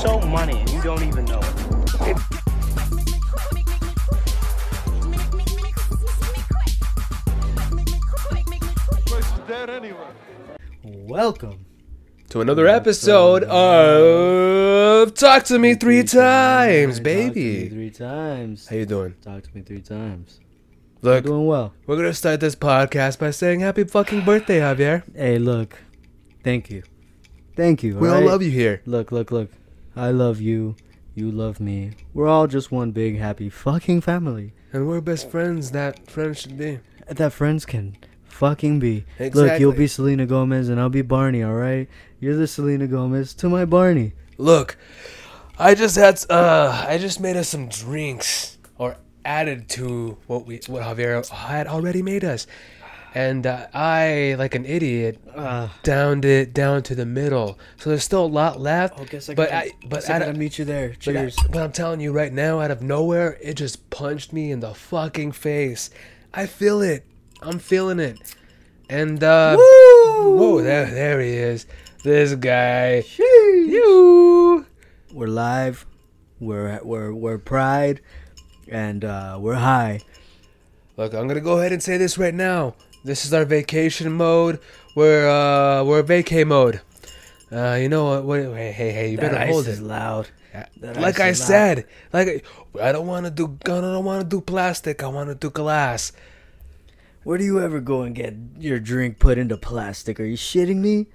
so money and you don't even know it. Welcome. to another episode of Talk to Me Three Times, Talk to me baby. three times. How you doing? Talk to me three times. Look, Doing well. we're gonna start this podcast by saying happy fucking birthday, Javier. Hey, look. Thank you. Thank you. We all love you here. Look, look, look. I love you. You love me. We're all just one big happy fucking family. And we're best friends that friends should be. That friends can fucking be. Look, you'll be Selena Gomez and I'll be Barney, alright? You're the Selena Gomez to my Barney. Look, I just had uh I just made us some drinks or added to what we what Javier had already made us. And uh, I, like an idiot, Uh, downed it down to the middle. So there's still a lot left. I guess I but gotta, I, but I out gotta meet you there. But, I, Cheers. but I'm telling you right now, out of nowhere, it just punched me in the fucking face. I feel it. I'm feeling it. And uh Woo! whoa, there there he is. This guy. You. We're live. We're we're we're pride, and uh, we're high. Look, I'm gonna go ahead and say this right now. This is our vacation mode. We're uh we're vacay mode. Uh, you know what? Wait, hey, hey, hey, you That better hold is it. loud. That like I is loud. said, like I don't want to do, I don't want to do plastic. I want to do glass. Where do you ever go and get your drink put into plastic? Are you shitting me?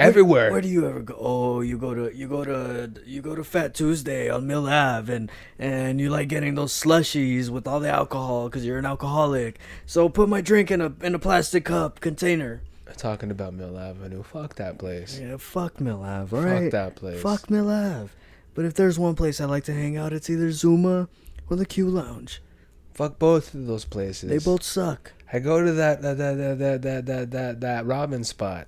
Where- Everywhere. Where, do you ever go? Oh, you go to you go to you go to Fat Tuesday on Mill Ave, and and you like getting those slushies with all the alcohol because you're an alcoholic. So put my drink in a in a plastic cup container. Talking about Mill Avenue. Fuck that place. Yeah, fuck Mill Ave. All Fuck that place. Fuck Mill Ave. But if there's one place I like to hang out, it's either Zuma or the Q Lounge. Fuck both of those places. They both suck. I go to that that that that that that that, that, ramen spot.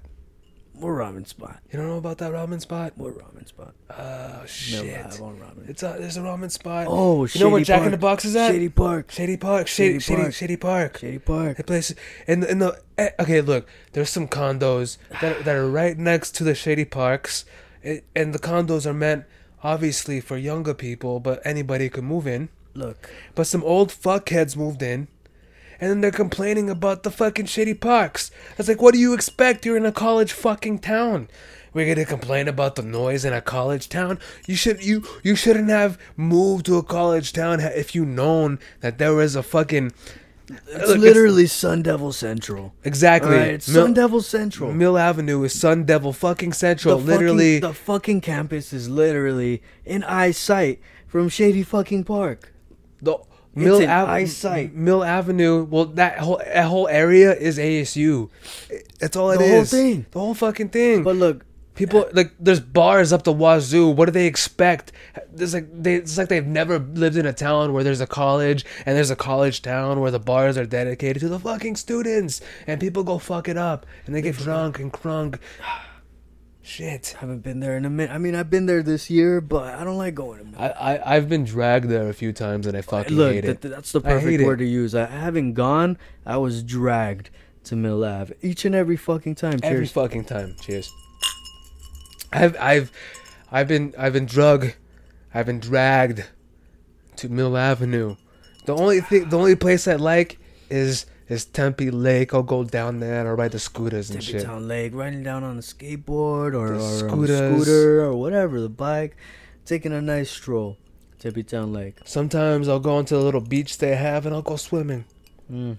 More ramen spot. You don't know about that ramen spot? More ramen spot. Oh shit! On ramen. It's a there's a ramen spot. Oh, you know where Jack in the Box is at? Shady Park. Shady Park. Shady Shady Park. Shady Park. Shady Park. That place and in the eh, okay, look, there's some condos that that are right next to the shady parks, it, and the condos are meant obviously for younger people, but anybody could move in. Look, But some old fuckheads moved in, and then they're complaining about the fucking shady parks. It's like, what do you expect? You're in a college fucking town. We're gonna complain about the noise in a college town. You should you you shouldn't have moved to a college town if you known that there was a fucking. it's Look, literally Sun Devil Central. exactly. Alright, it's Mill- Sun Devil Central. Mill Avenue is Sun Devil fucking Central. the literally, fucking, the fucking campus is literally in eyesight from Shady fucking Park. the Mill, in Ave- eyesight. Mill Avenue. Well, that whole that whole area is ASU. That's all it The is. whole thing. The whole fucking thing. But look, People uh, like there's bars up the wazoo. What do they expect? There's like they it's like they've never lived in a town where there's a college and there's a college town where the bars are dedicated to the fucking students and people go fuck it up and they get drunk and crunk. Shit. haven't been there in a minute. I mean, I've been there this year, but I don't like going to. I, I I've been dragged there a few times and I fucking Look, hate th- it. that's the perfect it. word to use. I haven't gone, I was dragged to Mill Ave each and every fucking time. Every Cheers. fucking time. Cheers. I've I've I've been I've been drug, I've been dragged to Mill Avenue. The only thing the only place I like is is Tempe Lake. I'll go down there or ride the scooters and Tempe shit. Town Lake, riding down on a skateboard or, The or scooter or whatever, the bike, taking a nice stroll. Tempe Town Lake. Sometimes I'll go into the little beach they have and I'll go swimming. Mm.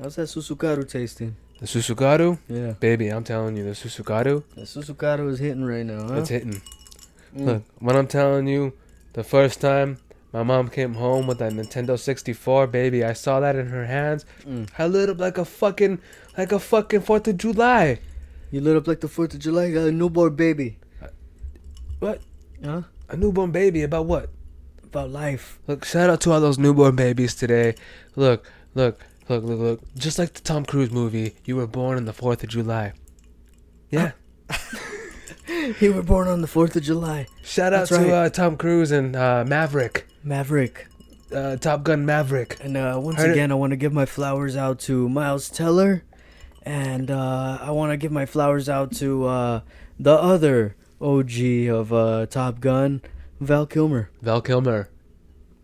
How's that Susukaru tasting? The susukaru? Yeah, baby, I'm telling you, the susukaru. The Susukaru is hitting right now, huh? it's hitting. Mm. Look, when I'm telling you, the first time my mom came home with a Nintendo 64, baby, I saw that in her hands. Mm. I lit up like a fucking, like a fucking Fourth of July. You lit up like the 4th of July, got a newborn baby. What? Huh? A newborn baby about what? About life. Look, shout out to all those newborn babies today. Look, look, look, look, look. Just like the Tom Cruise movie, you were born on the Fourth of July. Yeah. You were born on the 4th of July. Shout out That's right. to uh, Tom Cruise and uh, Maverick, Maverick. uh, Top Gun Maverick. And uh, once Heard it- again, I want to give my flowers out to Miles Teller. And uh, I want to give my flowers out to uh, the other OG of uh, Top Gun, Val Kilmer. Val Kilmer.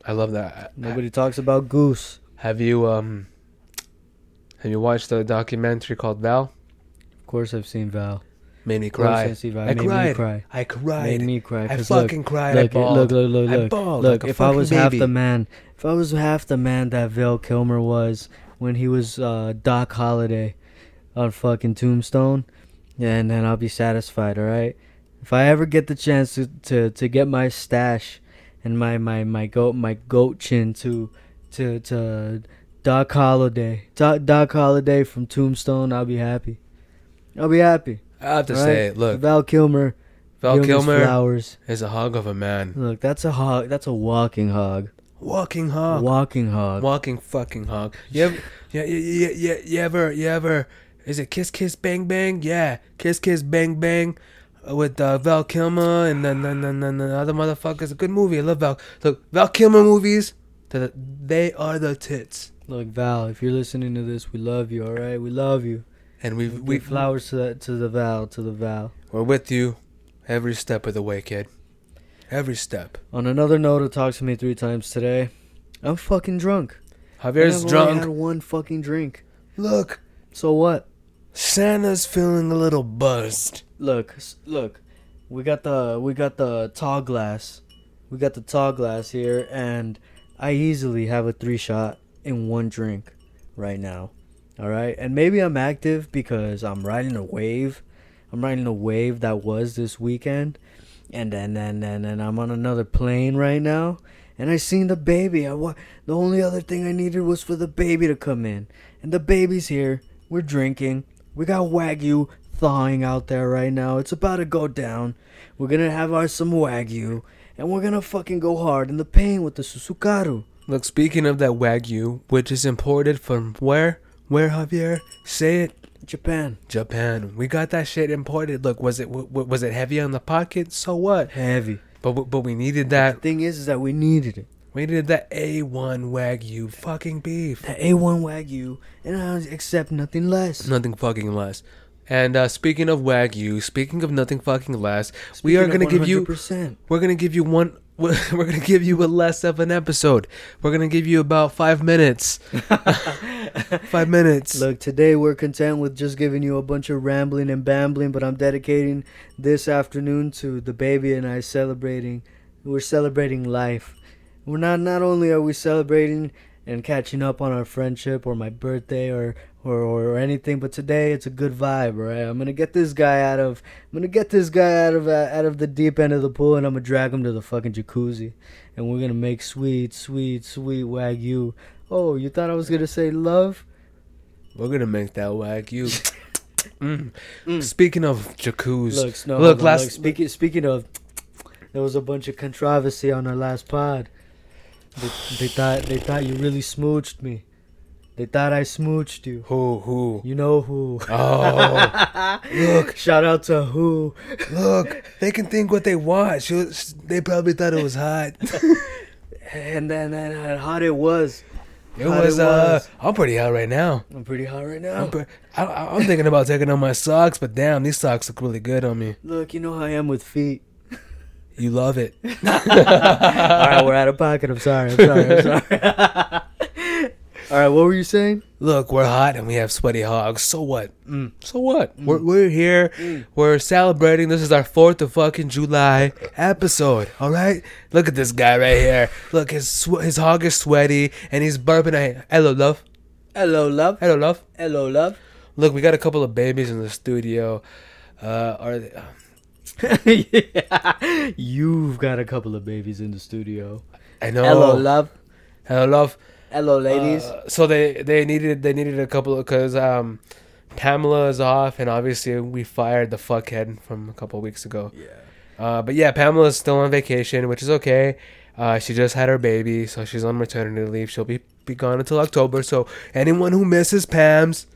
I love that. Nobody talks about Goose. Have you um have you watched the documentary called Val? Of course, I've seen Val. Made me cry. I've. I Made me cried. cry. I cried. Made me cry. I 'cause look, fucking cried. Look, I bawled. look, look, look, I look. Look, like if I was fucking half the man, if I was half the man that Val Kilmer was when he was uh, Doc Holliday on fucking Tombstone, and then I'll be satisfied. All right. If I ever get the chance to, to, to get my stash and my, my, my goat my goat chin to to to Doc Holliday, Doc, Doc Holliday from Tombstone, I'll be happy. I'll be happy. I have to all right? say, look, Val Kilmer, Val Kilmer flowers. is a hog of a man. Look, that's a hog. That's a walking hog. Walking hog. Walking hog. Walking fucking hog. You ever, yeah, yeah, yeah, yeah, you ever, you ever, is it Kiss Kiss Bang Bang? Yeah, Kiss Kiss Bang Bang with uh, Val Kilmer and then, then, then, then the other motherfuckers. A good movie. I love Val. Look, Val Kilmer movies, they are the tits. Look, Val, if you're listening to this, we love you. All right, we love you. And we We we flowers to that to the Val to the Val. we're with you every step of the way, kid. Every step. On another note, it talks to me three times today. I'm fucking drunk. Javier's I've only drunk. had one fucking drink. Look, So what? Santa's feeling a little buzzed. Look, look. We got the we got the tall glass. We got the tall glass here, and I easily have a three shot in one drink right now. All right, and maybe I'm active because I'm riding a wave. I'm riding a wave that was this weekend, and then then then then I'm on another plane right now, and I seen the baby. I wa- the only other thing I needed was for the baby to come in, and the baby's here. We're drinking. We got wagyu thawing out there right now. It's about to go down. We're gonna have our some wagyu, and we're gonna fucking go hard in the pain with the susukaru. Look, speaking of that wagyu, which is imported from where? Where, Javier? Say it. Japan, Japan. We got that shit imported. Look, was it w- was it heavy on the pocket? So what? heavy. But w- but we needed that. Thing is, is that we needed it. We needed that A1 wagyu fucking beef. The A1 wagyu, and I accept nothing less. Nothing fucking less. And uh, speaking of wagyu, speaking of nothing fucking less, we are gonna of give you we're gonna give you one. We're gonna give you a less of an episode. We're gonna give you about five minutes. five minutes. Look, today we're content with just giving you a bunch of rambling and bambling, but I'm dedicating this afternoon to the baby and I celebrating. We're celebrating life. We're not not only are we celebrating and catching up on our friendship or my birthday or or, or anything, but today it's a good vibe, right? I'm gonna get this guy out of I'm gonna get this guy out of uh, out of the deep end of the pool and I'm gonna drag him to the fucking jacuzzi, and we're gonna make sweet, sweet, sweet wagyu. Oh, you thought I was gonna say love? We're gonna make that wagyu. mm. Mm. Speaking of jacuzzi, Look, no, look, last look, speaking speaking of, there was a bunch of controversy on our last pod. They, they thought they thought you really smooched me. They thought I smooched you. who who? You know who? Oh, look, Shout out to who? look! They can think what they want. She was, they probably thought it was hot. And then and how hot it was. It Hot was. it Uh, was. I'm pretty hot right now. I'm pretty hot right now. I'm, pre- I, I- I'm thinking about taking on my socks, but damn, these socks look really good on me. Look, you know how I am with feet. You love it. All right, we're out of pocket. I'm sorry. I'm sorry. I'm sorry. All right, what were you saying? Look, we're hot and we have sweaty hogs. So what? Mm. So what? We're, we're here. Mm. We're celebrating. This is our 4th of fucking July episode. All right? Look at this guy right here. Look, his his hog is sweaty and he's burping. I, hello, love. Hello, love. Hello, love. Hello, love. Look, we got a couple of babies in the studio. Uh, are they, yeah. You've got a couple of babies in the studio. I know. Hello, love. Hello, love. Hello, ladies. Uh, so they they needed they needed a couple because um, Pamela is off and obviously we fired the fuckhead from a couple weeks ago. yeah. Uh, but yeah, Pamela's still on vacation, which is okay. Uh, she just had her baby, so she's on maternity leave. She'll be be gone until October. So anyone who misses Pam's,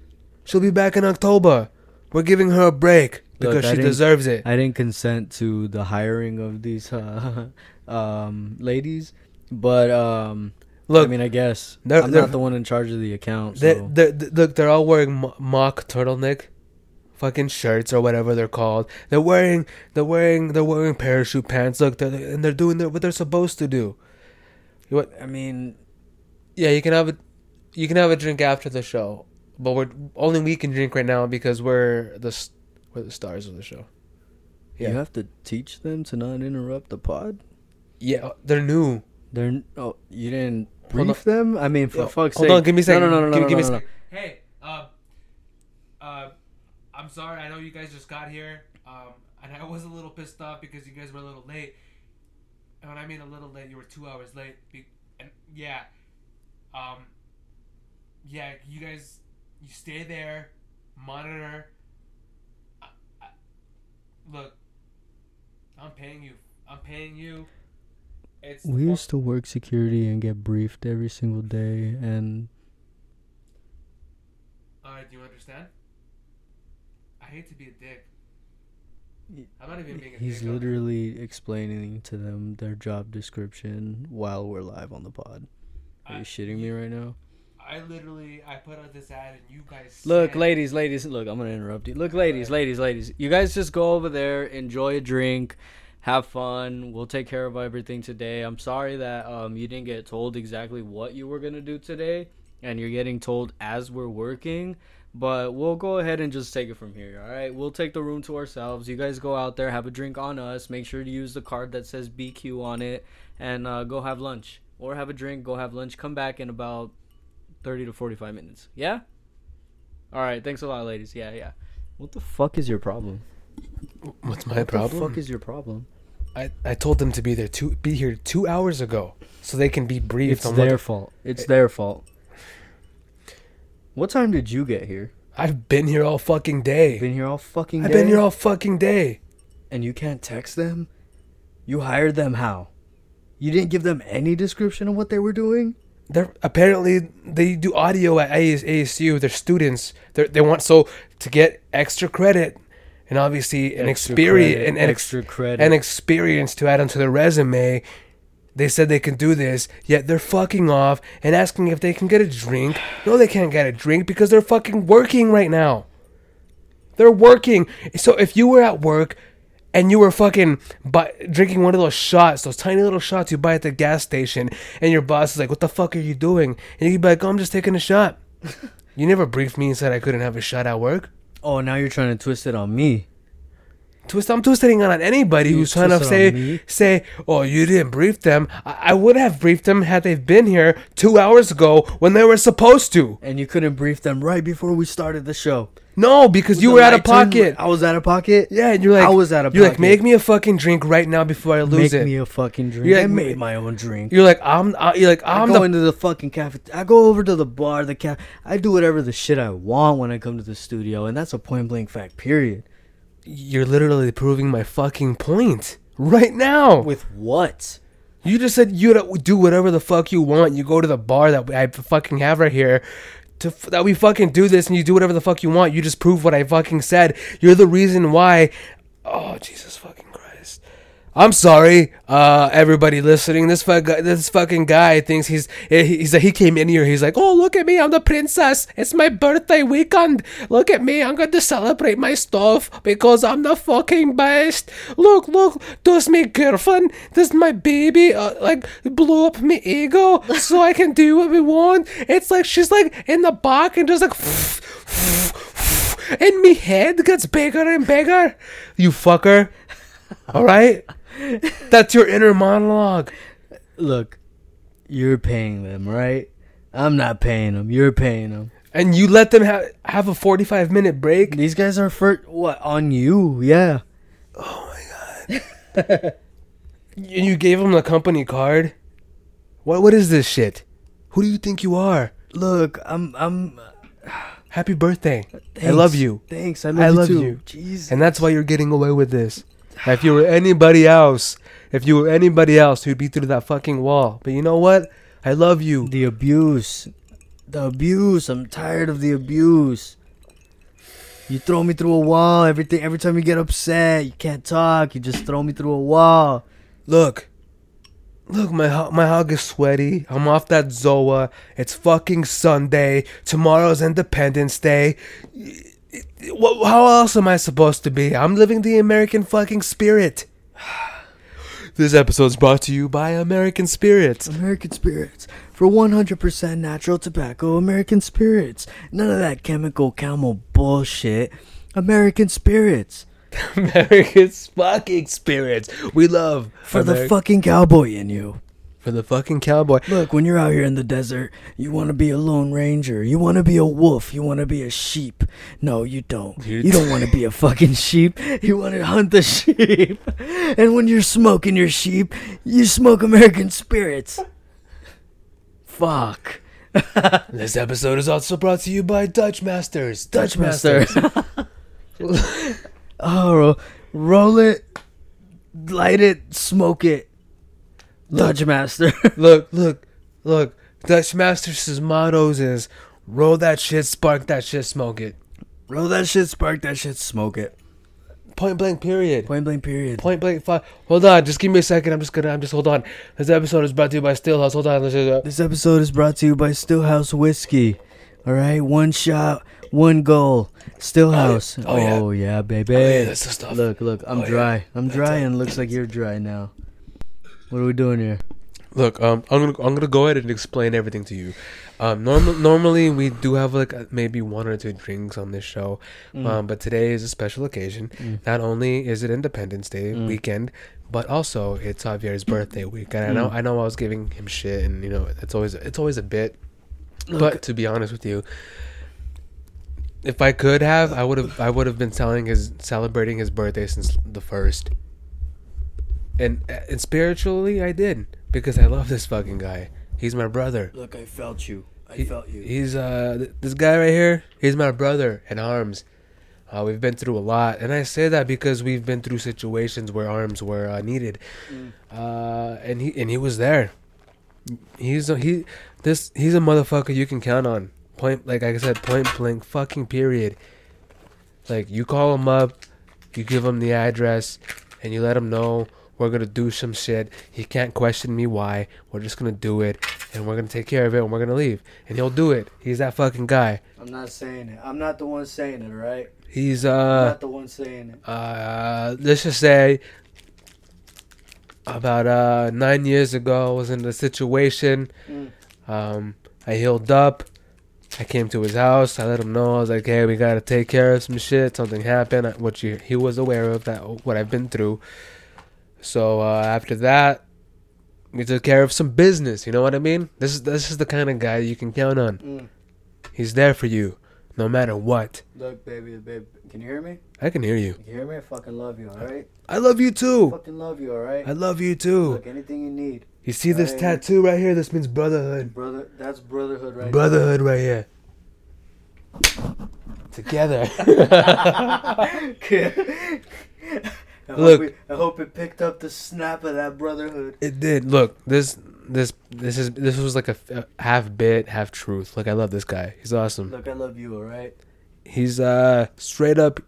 she'll be back in October. We're giving her a break because I she deserves it. I didn't consent to the hiring of these uh, um, ladies, but um, Look, I mean, I guess they're- I'm they're- not the one in charge of the account. they So. they they look, they're all wearing mock turtleneck fucking shirts or whatever they're called. They're wearing they're wearing they're wearing parachute pants. Look, they're, and they're doing their, what they're supposed to do. What? I mean, Yeah, you can have a you can have a drink after the show, but we're only we can drink right now because we're the we're the stars of the show. you have to teach them to not interrupt the pod. Yeah, they're new. They're oh, you didn't brief them. I mean, for Yo, fuck's hold sake. on, give me a second. No, no, no, no, Give- no, give me no, no. Hey, um, uh, I'm sorry. I know you guys just got here, um, and I was a little pissed off because you guys were a little late. And when I mean a little late, you were two hours late. Be- and yeah, um, yeah, you guys, you stay there, monitor. I, I, look, I'm paying you. I'm paying you. It's We used to work security and get briefed every single day, and Alright, do you understand? I hate to be a dick. I'm not even being a he's dick. I'm- literally explaining to them their job description while we're live on the pod. Are you I- shitting me right now? I literally I put out this ad and you guys Look, ladies, ladies, look, I'm gonna interrupt you. Look, ladies, ladies, ladies. You guys just go over there, enjoy a drink, have fun. We'll take care of everything today. I'm sorry that um you didn't get told exactly what you were gonna do today, and you're getting told as we're working. But we'll go ahead and just take it from here. All right, we'll take the room to ourselves. You guys go out there, have a drink on us. Make sure to use the card that says BQ on it, and uh, go have lunch or have a drink. Go have lunch. Come back in about thirty to forty-five minutes. Yeah. All right. Thanks a lot, ladies. Yeah, yeah. What the fuck is your problem? What's my What the problem? fuck is your problem? I, I told them to be there two be here two hours ago so they can be briefed It's their what fault. It's eh. their fault. What time did you get here? I've been here all fucking day. Been here all fucking day. I've been here all fucking day. and you can't text them. You hired them how? You didn't give them any description of what they were doing. They're apparently they do audio at AS, ASU. They're students. They they want so to get extra credit and obviously an Extra experience credit, and extra credit. an experience to add onto their resume. They said they can do this, yet they're fucking off and asking if they can get a drink. No, they can't get a drink because they're fucking working right now. They're working. So if you were at work and you were fucking buy, drinking one of those shots, those tiny little shots you buy at the gas station, and your boss is like, "What the fuck are you doing?" and you'd be like, "Oh, I'm just taking a shot." you never briefed me and said I couldn't have a shot at work. Oh, now you're trying to twist it on me. twist. I'm twisting on anybody You who's trying to say say, "Oh, you didn't brief them." I, I would have briefed them had they been here two hours ago when they were supposed to. And you couldn't brief them right before we started the show. No, because you were out of pocket. I was out of pocket. Yeah, and you're like, I was out of You're like, make me a fucking drink right now before I lose Make it. me a fucking drink. You're I made my own drink. you're like, I'm. Uh, you're like, I I'm go the. into the fucking cafe. I go over to the bar, the cafe. I do whatever the shit I want when I come to the studio, and that's a point blank fact. Period. You're literally proving my fucking point right now. With what? You just said you do whatever the fuck you want. You go to the bar that I fucking have right here. To that we fucking do this and you do whatever the fuck you want. You just prove what I fucking said. You're the reason why. Oh Jesus fucking! I'm sorry, uh, everybody listening. This fuck, this fucking guy thinks he's he's he came in here. He's like, oh look at me, I'm the princess. It's my birthday weekend. Look at me, I'm going to celebrate my stuff because I'm the fucking best. Look, look, does my girlfriend, does my baby uh, like blow up my ego so I can do what we want? It's like she's like in the back and just like. And me head gets bigger and bigger. You fucker. All right? That's your inner monologue. Look, you're paying them, right? I'm not paying them. You're paying them. And you let them have have a 45 minute break. These guys are for what on you? Yeah. Oh my god. and you gave them the company card. What what is this shit? Who do you think you are? Look, I'm. I'm. Happy birthday. I love you. Thanks. I love, I you love too. you. Jeez. And that's why you're getting away with this. If you were anybody else, if you were anybody else, you'd be through that fucking wall. But you know what? I love you. the abuse. The abuse. I'm tired of the abuse. You throw me through a wall. Everything. Every time you get upset, you can't talk. You just throw me through a wall. Look. Look, my my hug is sweaty. I'm off that Zoa. It's fucking Sunday. Tomorrow's Independence Day. How else am I supposed to be? I'm living the American fucking spirit. This episode is brought to you by American Spirits. American Spirits. For 100% natural tobacco, American Spirits. None of that chemical camel bullshit. American Spirits. American fucking spirits. We love For the fucking cowboy in you. For the fucking cowboy. Look, when you're out here in the desert, you want to be a lone ranger. You want to be a wolf. You want to be a sheep. No, you don't. You- You don't want to be a fucking sheep. You want to hunt the sheep. And when you're smoking your sheep, you smoke American spirits. Fuck. This episode is also brought to you by Dutch Masters. Dutch Masters. oh, roll it, light it, smoke it. Dutch Master. look, look, look. Dutch Masters' mottos is roll that shit, spark that shit, smoke it. roll that shit, spark that shit, smoke it. Point blank period. Point blank period. Point blank fi Hold on, just give me a second. I'm just gonna I'm just hold on. This episode is brought to you by Stillhouse. Hold on, let's just, uh, This episode is brought to you by Stillhouse Whiskey. All right, one shot, one goal. Stillhouse. Oh, yeah. Oh, yeah, baby. yeah, that's the stuff. Look, look, I'm Oh, yeah. dry. I'm dry, and it looks like you're dry now. What are we doing here? Look, um, I'm gonna I'm gonna go ahead and explain everything to you. Um, normal normally we do have like uh, maybe one or two drinks on this show, Mm. um, but today is a special occasion. Not only is it Independence Day Mm. weekend, but also it's Javier's birthday week. And I know Mm. I know I was giving him shit, and you know it's always it's always a bit. Look, But to be honest with you, if I could have, I would have I would have been telling his celebrating his birthday since the first. And and spiritually, I did because I love this fucking guy. He's my brother. look, I felt you. I He- felt you. He's uh th- this guy right here. He's my brother in arms. Uh, we've been through a lot, and I say that because we've been through situations where arms were uh, needed, Mm. uh, and he and he was there. He's a, he this he's a motherfucker you can count on. Point like I said, point blank, fucking period. Like you call him up, you give him the address, and you let him know we're gonna do some shit. He can't question me why. We're just gonna do it, and we're gonna take care of it, and we're gonna leave, and he'll do it. He's that fucking guy. I'm not saying it. I'm not the one saying it, all right? He's I'm uh not the one saying it. uh let's just say about uh nine years ago I was in a situation. Mm. Um I healed up. I came to his house. I let him know. I was like, "Hey, we gotta take care of some shit. Something happened." Which he was aware of that what I've been through. So uh, after that, we took care of some business. You know what I mean? This is this is the kind of guy you can count on. Mm. He's there for you, no matter what. Look, baby, babe, can you hear me? I can hear you. Can you hear me? I fucking love you, all right? I love you too. Fucking love you, all right? I love you too. Look, anything you need, You see this Right. tattoo right here? This means brotherhood. brother. That's brotherhood, right? Brotherhood right here. Together. I hope Look. it- I hope it picked up the snap of that brotherhood. it did. Look, this this this is this was like a, a half bit, half truth. Look, I love this guy. He's awesome. Look, I love you, all right? He's uh straight up.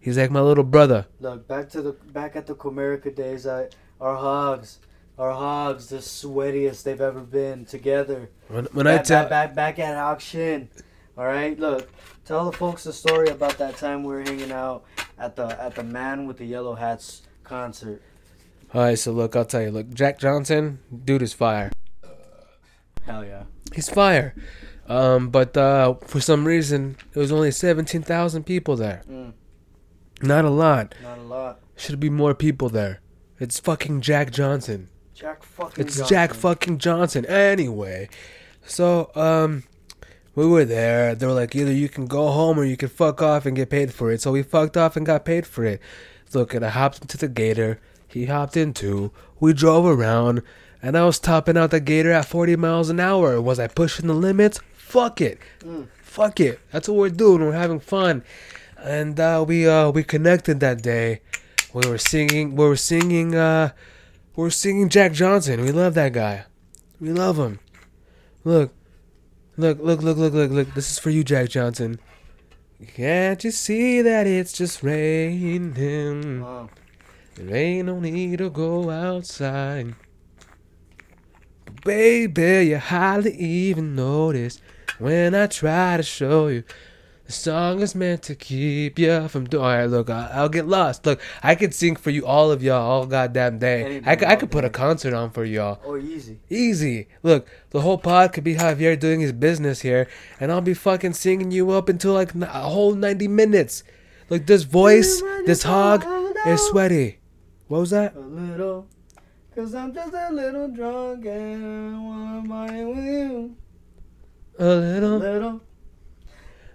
He's like my little brother. Look, back to the back at the Comerica days. I our hogs, our hogs, the sweatiest they've ever been together. When, when I tell back, back back at auction. All right, look, tell the folks the story about that time we were hanging out at the at the man with the yellow hats concert. all right, so look, I'll tell you. Look, Jack Johnson, dude is fire. Hell yeah. He's fire. Um, but uh, for some reason, there was only seventeen thousand people there. Mm, Not a lot. not a lot. Should be more people there. It's fucking Jack Johnson. Jack fucking. It's Jack fucking Johnson. Anyway, so um, we were there. They were like, either you can go home or you can fuck off and get paid for it. So we fucked off and got paid for it. Look, and I hopped into the Gator. He hopped in too. We drove around, and I was topping out the Gator at 40 miles an hour. Was I pushing the limits? Fuck it. Mm. Fuck it. That's what we're doing. We're having fun. And uh, we uh, we connected that day. We were singing. We were singing. Uh, we were singing Jack Johnson. We love that guy. We love him. Look, look, look, look, look, look, look. This is for you, Jack Johnson. Can't you see that it's just raining? Oh, There ain't no need to go outside. But baby, you hardly even notice when I try to show you The song is meant to keep you from doing. All right, look, I, I'll get lost. Look, I could sing for you, all of y'all, all goddamn day. I, could- I could put a concert on for y'all. Oh, easy. Easy. Look, the whole pod could be Javier doing his business here, and I'll be fucking singing you up until like a whole 90 minutes. Look, this voice, this hog is sweaty. What was that? A little. Cause I'm just a little drunk and I wanna party with you. A A little.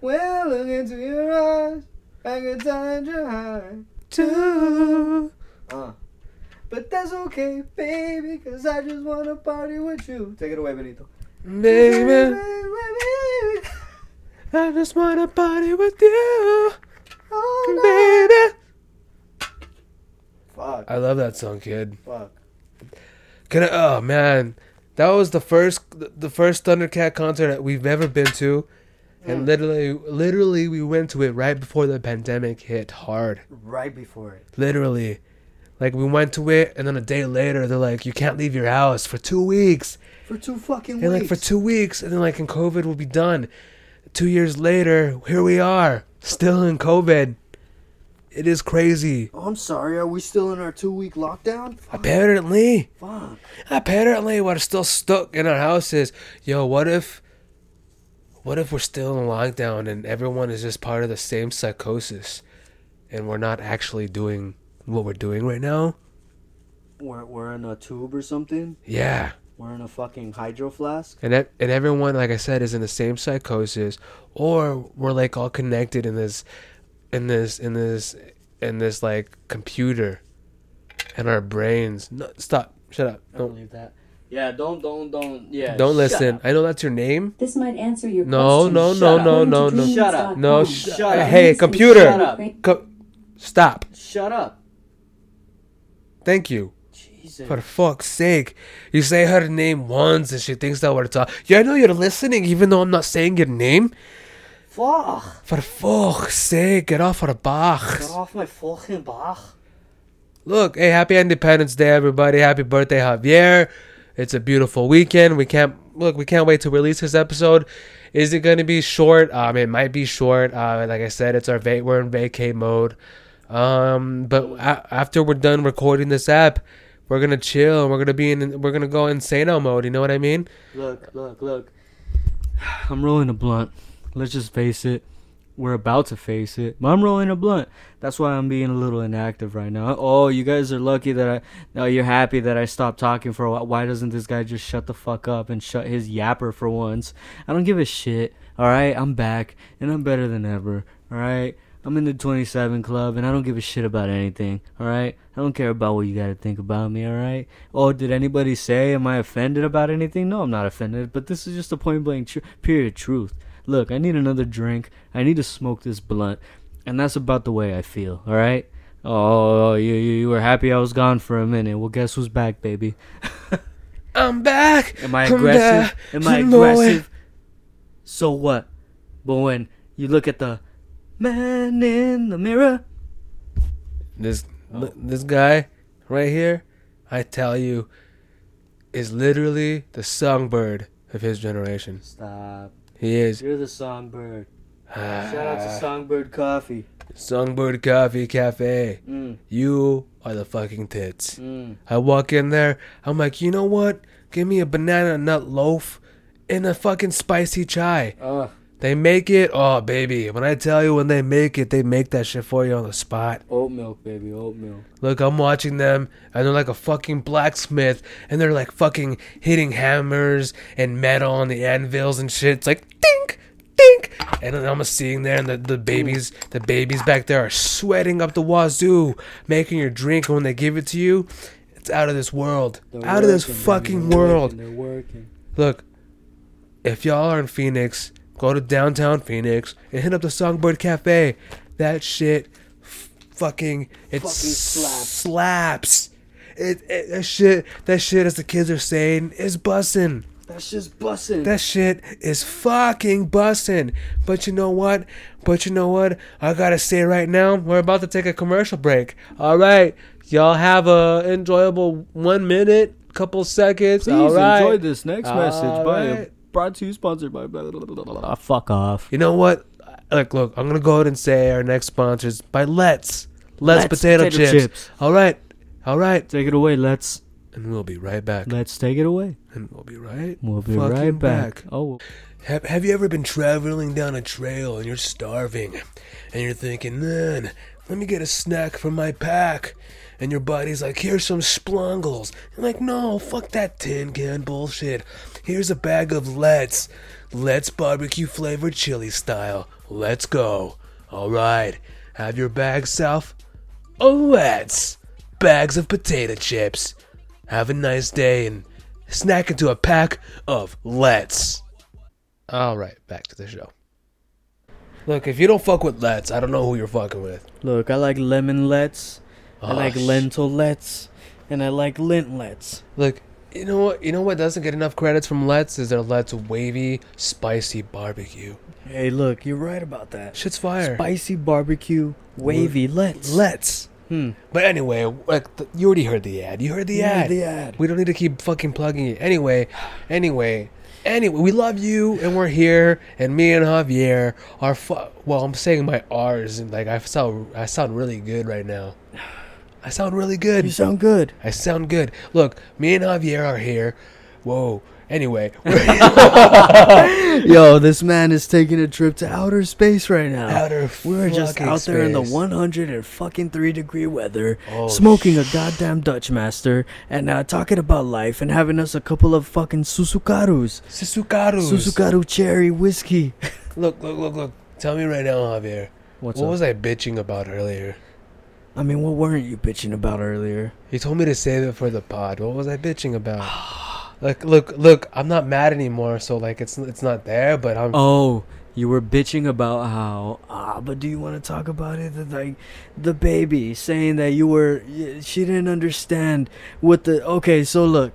Well, look into your eyes. I can tell you're high. Too. Uh. But that's okay, baby, cause I just wanna party with you. Take it away, Benito. Baby, I just wanna party with you. Oh, Baby. Fuck, I love that song, kid. fuck. Can I, oh man, that was the first the first Thundercat concert that we've ever been to, and Mm. literally literally we went to it right before the pandemic hit hard. Right before it. Literally, like we went to it, and then a day later they're like, you can't leave your house for two weeks, For two fucking and weeks. And like for two weeks, and then like, and COVID will be done. Two years later, here we are, still in COVID. It is crazy. Oh, I'm sorry. Are we still in our two week lockdown? Fuck. Apparently. Fuck. Apparently, we're still stuck in our houses. Yo, what if, what if we're still in lockdown and everyone is just part of the same psychosis, and we're not actually doing what we're doing right now? We're, we're in a tube or something. Yeah, We're in a fucking hydro flask. and that, and everyone, like I said, is in the same psychosis, or we're like all connected in this, in this, in this, in this like computer, and our brains. No, stop. Shut up. I don't Don't, believe that. Yeah, don't, don't, don't. Yeah. don't listen. up. I know that's your name. This might answer your No, question. no, Shut no, up. no, According no, to no. Shut up. No, sh- dreams hey, computer. Shut up. Co- stop. Shut up. Thank you. Jesus. For fuck's sake. You say her name once and she thinks that we're talking. Yeah, I know you're listening even though I'm not saying your name. Fuck. For fuck's sake, get off our Get off my fucking Bach. Look, hey, happy Independence Day, everybody. Happy birthday, Javier. It's a beautiful weekend. We can't look. We can't wait to release this episode. Is it going to be short? Um, it might be short. Uh, like I said, it's our va- we're in vacay mode. Um, but a- after we're done recording this app, we're gonna chill we're gonna be in. We're gonna go insano mode. You know what I mean? Look, look, look. I'm rolling a blunt. Let's just face it. We're about to face it. But I'm rolling a blunt. That's why I'm being a little inactive right now. Oh, you guys are lucky that I. No, you're happy that I stopped talking for a while. Why doesn't this guy just shut the fuck up and shut his yapper for once? I don't give a shit. All right, I'm back and I'm better than ever. All right. I'm in the 27 club and I don't give a shit about anything. All right. I don't care about what you got to think about me. All right. Oh, did anybody say am I offended about anything? No, I'm not offended. But this is just a point blank tr- period truth. Look, I need another drink. I need to smoke this blunt, and that's about the way I feel. All right. Oh, you you, were happy I was gone for a minute. Well, guess who's back, baby? I'm back. Am I aggressive? Am I aggressive? So what? But when you look at the man in the mirror, This oh. this guy right here, I tell you, is literally the songbird of his generation. stop. He is. You're the songbird. Shout out to Songbird Coffee. Songbird Coffee Cafe. Mm, You are the fucking tits. mm. I walk in there, I'm like, you know what? Give me a banana nut loaf and a fucking spicy chai. Ugh. They make it, oh baby. When I tell you when they make it, they make that shit for you on the spot. Oat milk, baby. Oat milk. Look, I'm watching them, and they're like a fucking blacksmith, and they're like fucking hitting hammers and metal on the anvils and shit. It's like dink, dink, and then I'm seeing there, and the, the babies, the babies back there are sweating up the wazoo, making your drink. And when they give it to you, it's out of this world, They're out of this working, fucking world. They're working. Look, if y'all are in Phoenix, go to downtown Phoenix and hit up the Songbird Cafe. That shit, f- fucking, it Fucking slaps. slaps. It, it that shit, that shit, as the kids are saying, is bussin'. That's just bussin'. That shit is fucking bussin'. But you know what? But you know what? I gotta say right now, we're about to take a commercial break. All right, y'all have a enjoyable one minute, couple seconds. Please All right. enjoy this next All message right. Brought to you sponsored by blah, blah, blah, blah, blah. fuck off. You know what? Look, look, I'm gonna go ahead and say our next sponsor is by Let's. Let's, potato, chips. All right, all right, Take it away. Let's and we'll be right back. let's take it away. And we'll be right. We'll be right back. back. Oh, Have, have you ever been traveling down a trail and you're starving and you're thinking, man, let me get a snack from my pack? And your buddy's like, here's some splungles. Like, no, fuck that tin can bullshit. Here's a bag of Let's. Let's barbecue flavored chili style. Let's go. All right. Have your bag, South? Oh, let's. Bags of potato chips. Have a nice day and snack into a pack of Let's. All right, back to the show. Look, if you don't fuck with Let's, I don't know who you're fucking with. look, I like lemon lets. I Oh, like sh- lentil lets, and I like lint lets. Look, you know what? You know what doesn't get enough credits from Let's is their Let's wavy, spicy barbecue. Hey, look, you're right about that. Shit's fire. Spicy barbecue, wavy lets. Let's. Hmm. But anyway, like you already heard the ad. You heard the Yeah, ad. the ad. We don't need to keep fucking plugging it. Anyway, anyway, anyway, we love you and we're here. And me and Javier are. Fu- well, I'm saying my R's and like I sound I sound really good right now. I sound really good. You sound good. I sound good. Look, me and Javier are here. Whoa. Anyway, Yo, this man is taking a trip to outer space right now. Outer We're just out there in the space. 100 and fucking three degree weather, Oh, smoking a goddamn Dutch master, and uh, talking about life and having us a couple of fucking Susukarus. Susukarus. Susukaru cherry whiskey. Look, look, look, look. Tell me right now, Javier. What's what up? was I bitching about earlier? I mean, what weren't you bitching about earlier? You told me to save it for the pod. What was I bitching about? like, look, look. I'm not mad anymore, so like, it's it's not there. But I'm. Oh, you were bitching about how ah, but do you want to talk about it? The, Like the baby saying that you were she didn't understand what the okay. So look,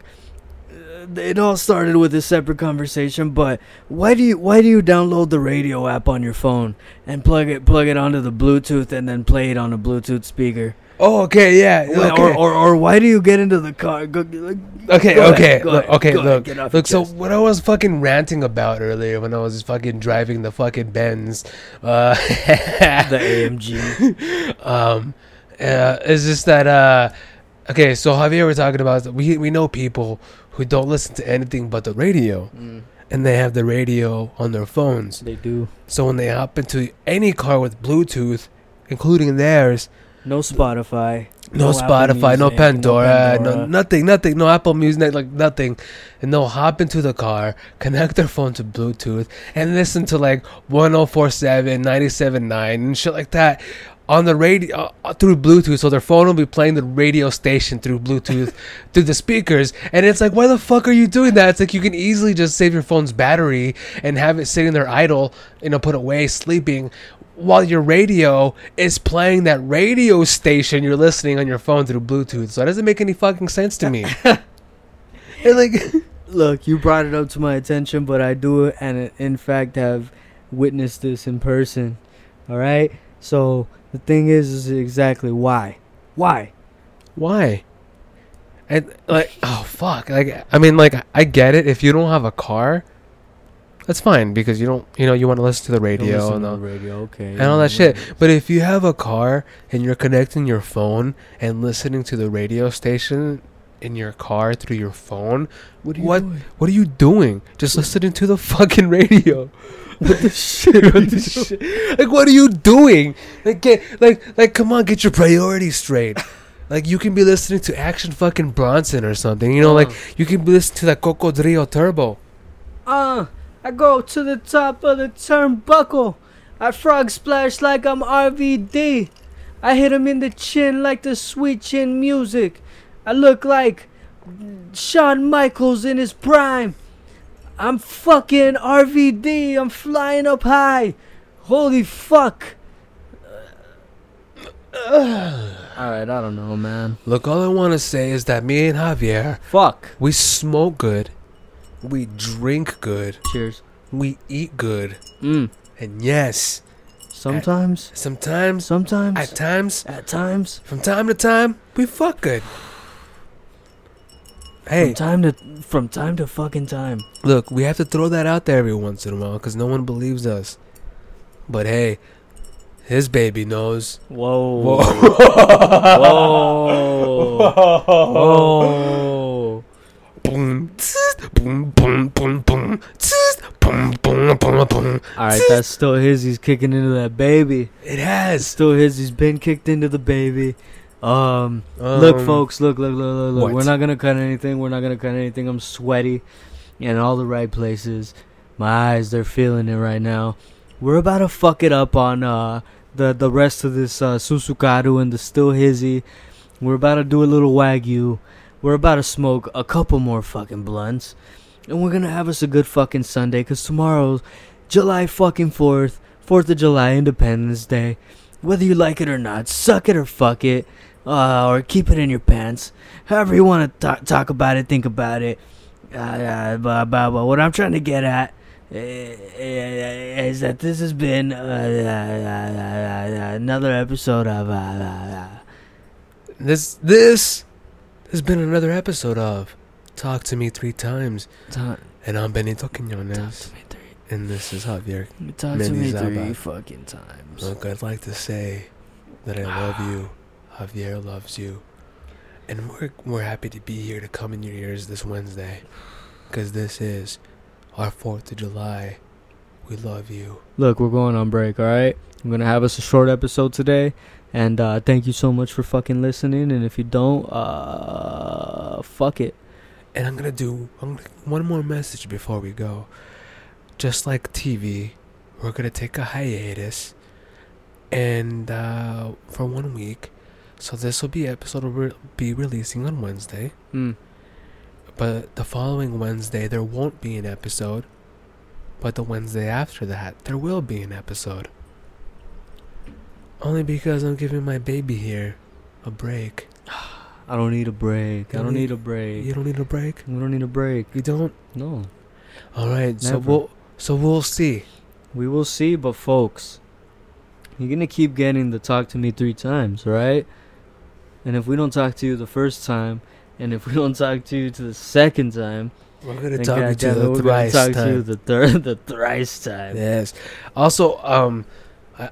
it all started with a separate conversation. But why do you why do you download the radio app on your phone and plug it plug it onto the Bluetooth and then play it on a Bluetooth speaker? Oh, okay, yeah. Or, Okay, or, or or why do you get into the car? Go, like, okay, go okay, ahead, look, ahead, okay. ahead, look, get look. So what I was fucking ranting about earlier when I was fucking driving the fucking Benz, uh, the AMG. um, uh, is just that uh, okay. So Javier, we're talking about we we know people who don't listen to anything but the radio, Mm, and they have the radio on their phones. they do. So when they hop into any car with Bluetooth, including theirs, No Spotify. no, Apple Spotify, no Music, Pandora, no, Pandora. nothing, nothing, no Apple Music, like nothing, and they'll hop into the car, connect their phone to Bluetooth, and listen to like 1047, 97.9, and shit like that on the radio uh, through Bluetooth. So their phone will be playing the radio station through Bluetooth through the speakers, and it's like, why the fuck are you doing that? It's like you can easily just save your phone's battery and have it sitting there idle, you know, put away, sleeping. While your radio is playing that radio station you're listening on your phone through Bluetooth, so that doesn't make any fucking sense to me. and like, Look, you brought it up to my attention, but I do, and in fact have witnessed this in person. All right. So the thing is, is exactly why? Why? why? And like, oh fuck! Like, I mean, like, I get it. If you don't have a car, that's fine because you don't, you know, you want to listen to the radio and all, the radio, okay, and all that shit. But if you have a car and you're connecting your phone and listening to the radio station in your car through your phone, What? Are you what- doing? what are you doing? Just listening to the fucking radio. What the shit? What the shit? Like, what are you doing? Like, get like, like, come on, get your priorities straight. Like, you can be listening to Action fucking Bronson or something. You know, like you can be listening to that Cocodrillo Turbo. Uh, I go to the top of the turnbuckle. I frog splash like I'm RVD. I hit him in the chin like the sweet chin music. I look like Shawn Michaels in his prime. I'm fucking RVD. I'm flying up high. Holy fuck. Alright, I don't know, man. Look, all I want to say is that me and Javier, Fuck. we smoke good, we drink good, Cheers. we eat good, Mm. and yes, Sometimes. sometimes, Sometimes. at times, At times. from time to time, we fuck good. Hey, From time to from time to fucking time. Look, we have to throw that out there every once in a while because no one believes us. But hey, his baby knows. Whoa. Whoa. Whoa. Boom, tss, boom, boom, boom, boom, tss, boom, boom, boom, boom. All right, that's still his. He's kicking into that baby. It It's has. still his. He's been kicked into the baby. Um, look, Um, folks, look, look, look, look, look. what? We're not gonna cut anything. We're not gonna cut anything. I'm sweaty, in all the right places. My eyes, they're feeling it right now. We're about to fuck it up on uh the the rest of this uh, Susukaru and the still hizzy. We're about to do a little wagyu. We're about to smoke a couple more fucking blunts, and we're gonna have us a good fucking Sunday. Cause tomorrow's July fucking fourth, Fourth of July, Independence Day. Whether you like it or not, suck it or fuck it uh, or keep it in your pants. However you want to talk, talk about it, think about it. Uh, uh, but, but, but what I'm trying to get at uh, is that this has been uh, uh, uh, uh, another episode of. Uh, uh, uh, This this has been another episode of Talk to Me Three Times, talk, and I'm Benito talk Quinones, to me three. and this is Javier. Talk to me three fucking times. Look, I'd like to say that I love you. Javier loves you, and we're we're happy to be here to come in your ears this Wednesday, because this is our Fourth of July. We love you. Look, we're going on break, all right? I'm going to have us a short episode today. And uh, thank you so much for fucking listening. And if you don't, uh, fuck it. And I'm gonna do I'm gonna, one more message before we go. Just like TV, we're gonna take a hiatus, and uh, for one week. So this will be episode will be releasing on Wednesday, Mm. but the following Wednesday there won't be an episode. But the Wednesday after that, there will be an episode. Only because I'm giving my baby here a break. I don't need a break. I don't need- need a break. You don't need a break. We don't need a break. You don't. No. All right. So we'll so we'll see. We will see, but folks, you're going to keep getting the talk to me three times, right? And if we don't talk to you the first time, and if we don't talk to you to the second time, We're gonna talk you to it, the we're gonna thrice talk time. to you the third, the thrice time. Yes. Also, um, I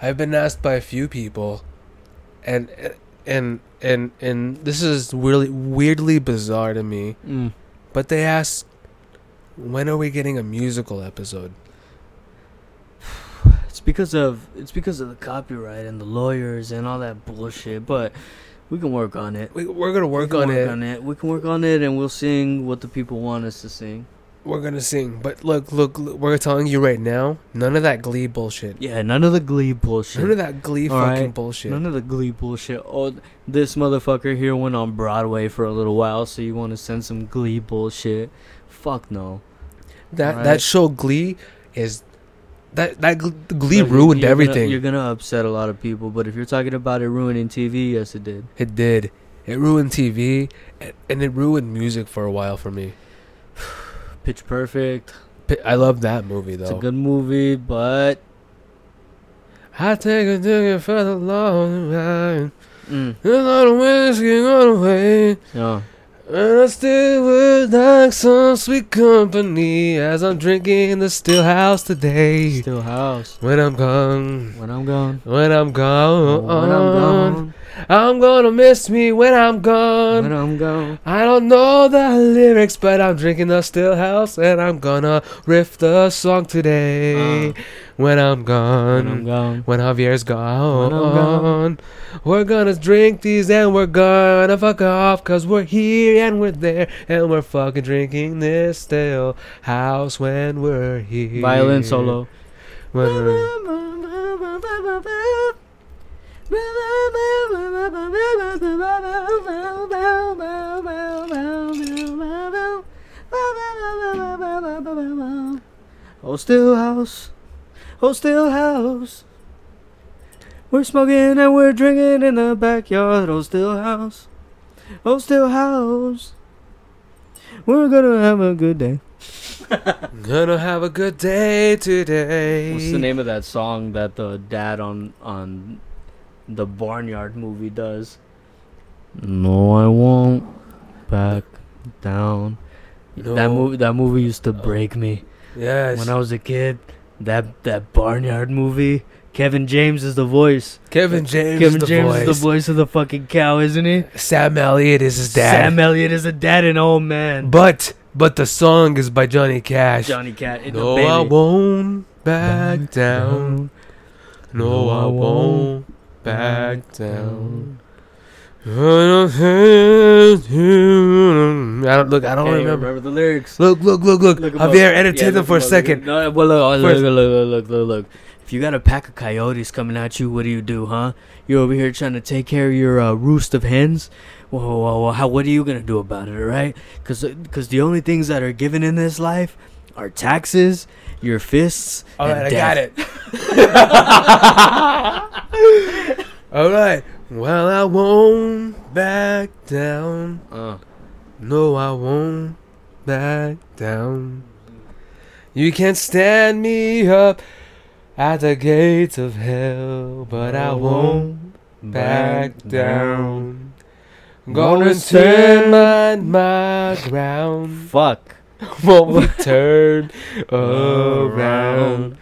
I've been asked by a few people, and and and and this is really weirdly bizarre to me. Mm. But they asked, when are we getting a musical episode? It's because of it's because of the copyright and the lawyers and all that bullshit. But we can work on it. We, we're gonna work, we on, can it. work on it. We can work on it, and we'll sing what the people want us to sing. We're gonna sing. But look, look, look, we're telling you right now, none of that Glee bullshit. Yeah, none of the Glee bullshit. None of that Glee All fucking right. bullshit. None of the Glee bullshit. Oh, this motherfucker here went on Broadway for a little while, so you want to send some Glee bullshit? Fuck no. that Alright. that show Glee is that that Glee ruined you're gonna- everything. you're gonna upset a lot of people, but if you're talking about it ruining TV, yes, it did. It did. It ruined TV, and, and it ruined music for a while for me. Pitch Perfect. I love that movie though. It's a good movie, but I take a ticket for the long ride. mm, There's a lot of whiskey on the way. yeah. And I still would like some sweet company as I'm drinking the still house today. Still House. When I'm gone, When I'm gone. when I'm gone, when I'm gone. I'm gonna miss me when I'm gone. When I'm gone. I don't know the lyrics, but I'm drinking the still house and I'm gonna riff the song today. Uh. when I'm gone. When I'm gone. When Javier's gone, When I'm gone. we're gonna drink these and we're gonna fuck off cause we're here and we're there and we're fucking drinking this still house when we're here. Violin solo. When we're- Oh, still house. Oh, still house. We're smoking and we're drinking in the backyard. Oh, still house. Oh, still house. We're gonna have a good day. Gonna have a good day today. What's the name of that song that the dad on on the Barnyard movie does? No, I won't back down. That movie that movie used to break me Yes. when I was a kid. That that barnyard movie. Kevin James is the voice. Kevin James Kevin is the James voice. is the voice of the fucking cow, isn't he? Sam Elliott is his dad. Sam Elliott is a dad and old man. but but the song is by Johnny Cash. Johnny Cat in no, baby. I won't back down. No, I won't back down. I don't look. I don't Hey, remember. the lyrics. Look, look, look, look. Look 'em up. Javier, entertain Yeah, them for a 'em up. second. No, well, look, look, look, look, look, look, look. If you got a pack of coyotes coming at you, what do you do, huh? You're over here trying to take care of your uh, roost of hens. Well, well, well, how? What are you gonna do about it, all right? Because, because the only things that are given in this life are taxes, your fists. All and I got it. All right. Well, I won't back down. Uh, No, I won't back down. You can't stand me up at the gates of hell, but I won't back down. Gonna stand my, my ground, Fuck. won't turn around.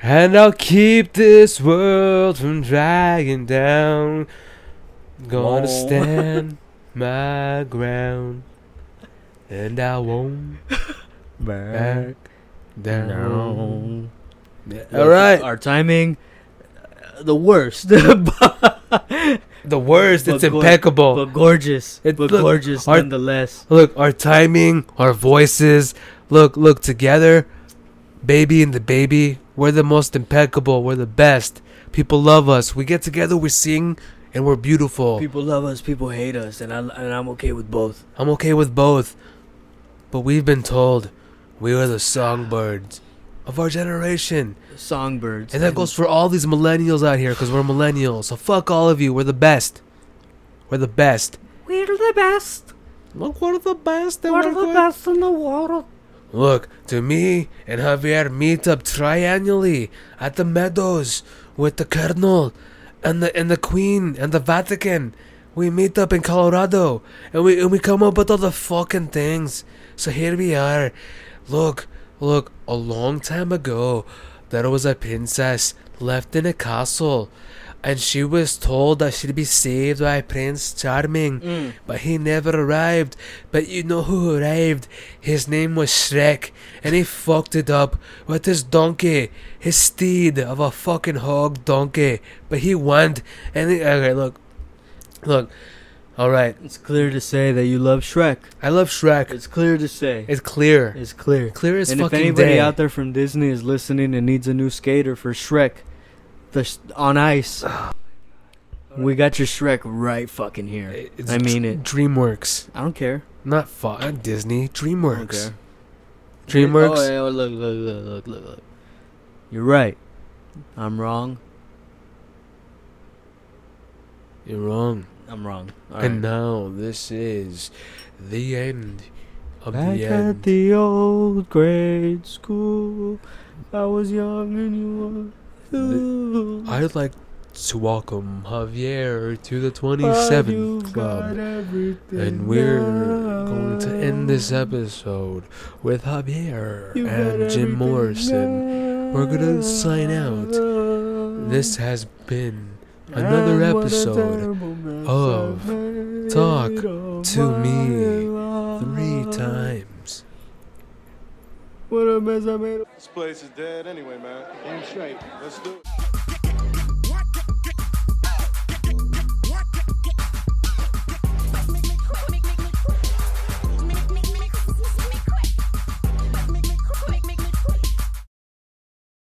And I'll keep this world from dragging down. Gonna Whoa. stand my ground. And I won't back down. All right. Our timing, uh, the worst. The worst, it's But gor- impeccable. but gorgeous. It- but look, gorgeous our- nonetheless. Look, our timing, our voices, look, look together. Baby and the baby, we're the most impeccable. We're the best. People love us. We get together, we sing, and we're beautiful. People love us, people hate us, and I and I'm okay with both. I'm okay with both. But we've been told we are the songbirds of our generation. Songbirds. And that goes for all these millennials out here because we're millennials. So fuck all of you. We're the best. We're the best. We're the best. Look, we're the best. and We're we're the good. best in the world. Look, to me and Javier meet up triannually at the Meadows with the Colonel and the and the Queen and the Vatican. We meet up in Colorado and we and we come up with all the fucking things. So here we are. Look, look, a long time ago there was a princess left in a castle and she was told that she'd be saved by Prince Charming. Mm. But he never arrived. But you know who arrived? His name was Shrek, and he fucked it up with his donkey, his steed of a fucking hog donkey. But he won, and he, okay, look, look, all right. It's clear to say that you love Shrek. I love Shrek. It's clear to say. It's clear, It's clear. clear as and if anybody day. out there from Disney is listening and needs a new skater for Shrek, the sh- on ice, we got your Shrek right fucking here. It's I mean it. DreamWorks, I don't care. not fu- not Disney. DreamWorks. DreamWorks. Oh, yeah, oh, look, look, look, look, look, look. You're right. I'm wrong. You're wrong. I'm wrong. All And right. now this is the end of Back the at the old grade school, I was young and you were. I'd like to welcome Javier to the But 27th Club. And we're going to end this episode with Javier You and Jim everything Morrison. We're gonna sign out. This has been another And what a episode terrible mess of Talk to Me three times. What a mess I made. This place is dead anyway, man. Damn straight. Let's do it.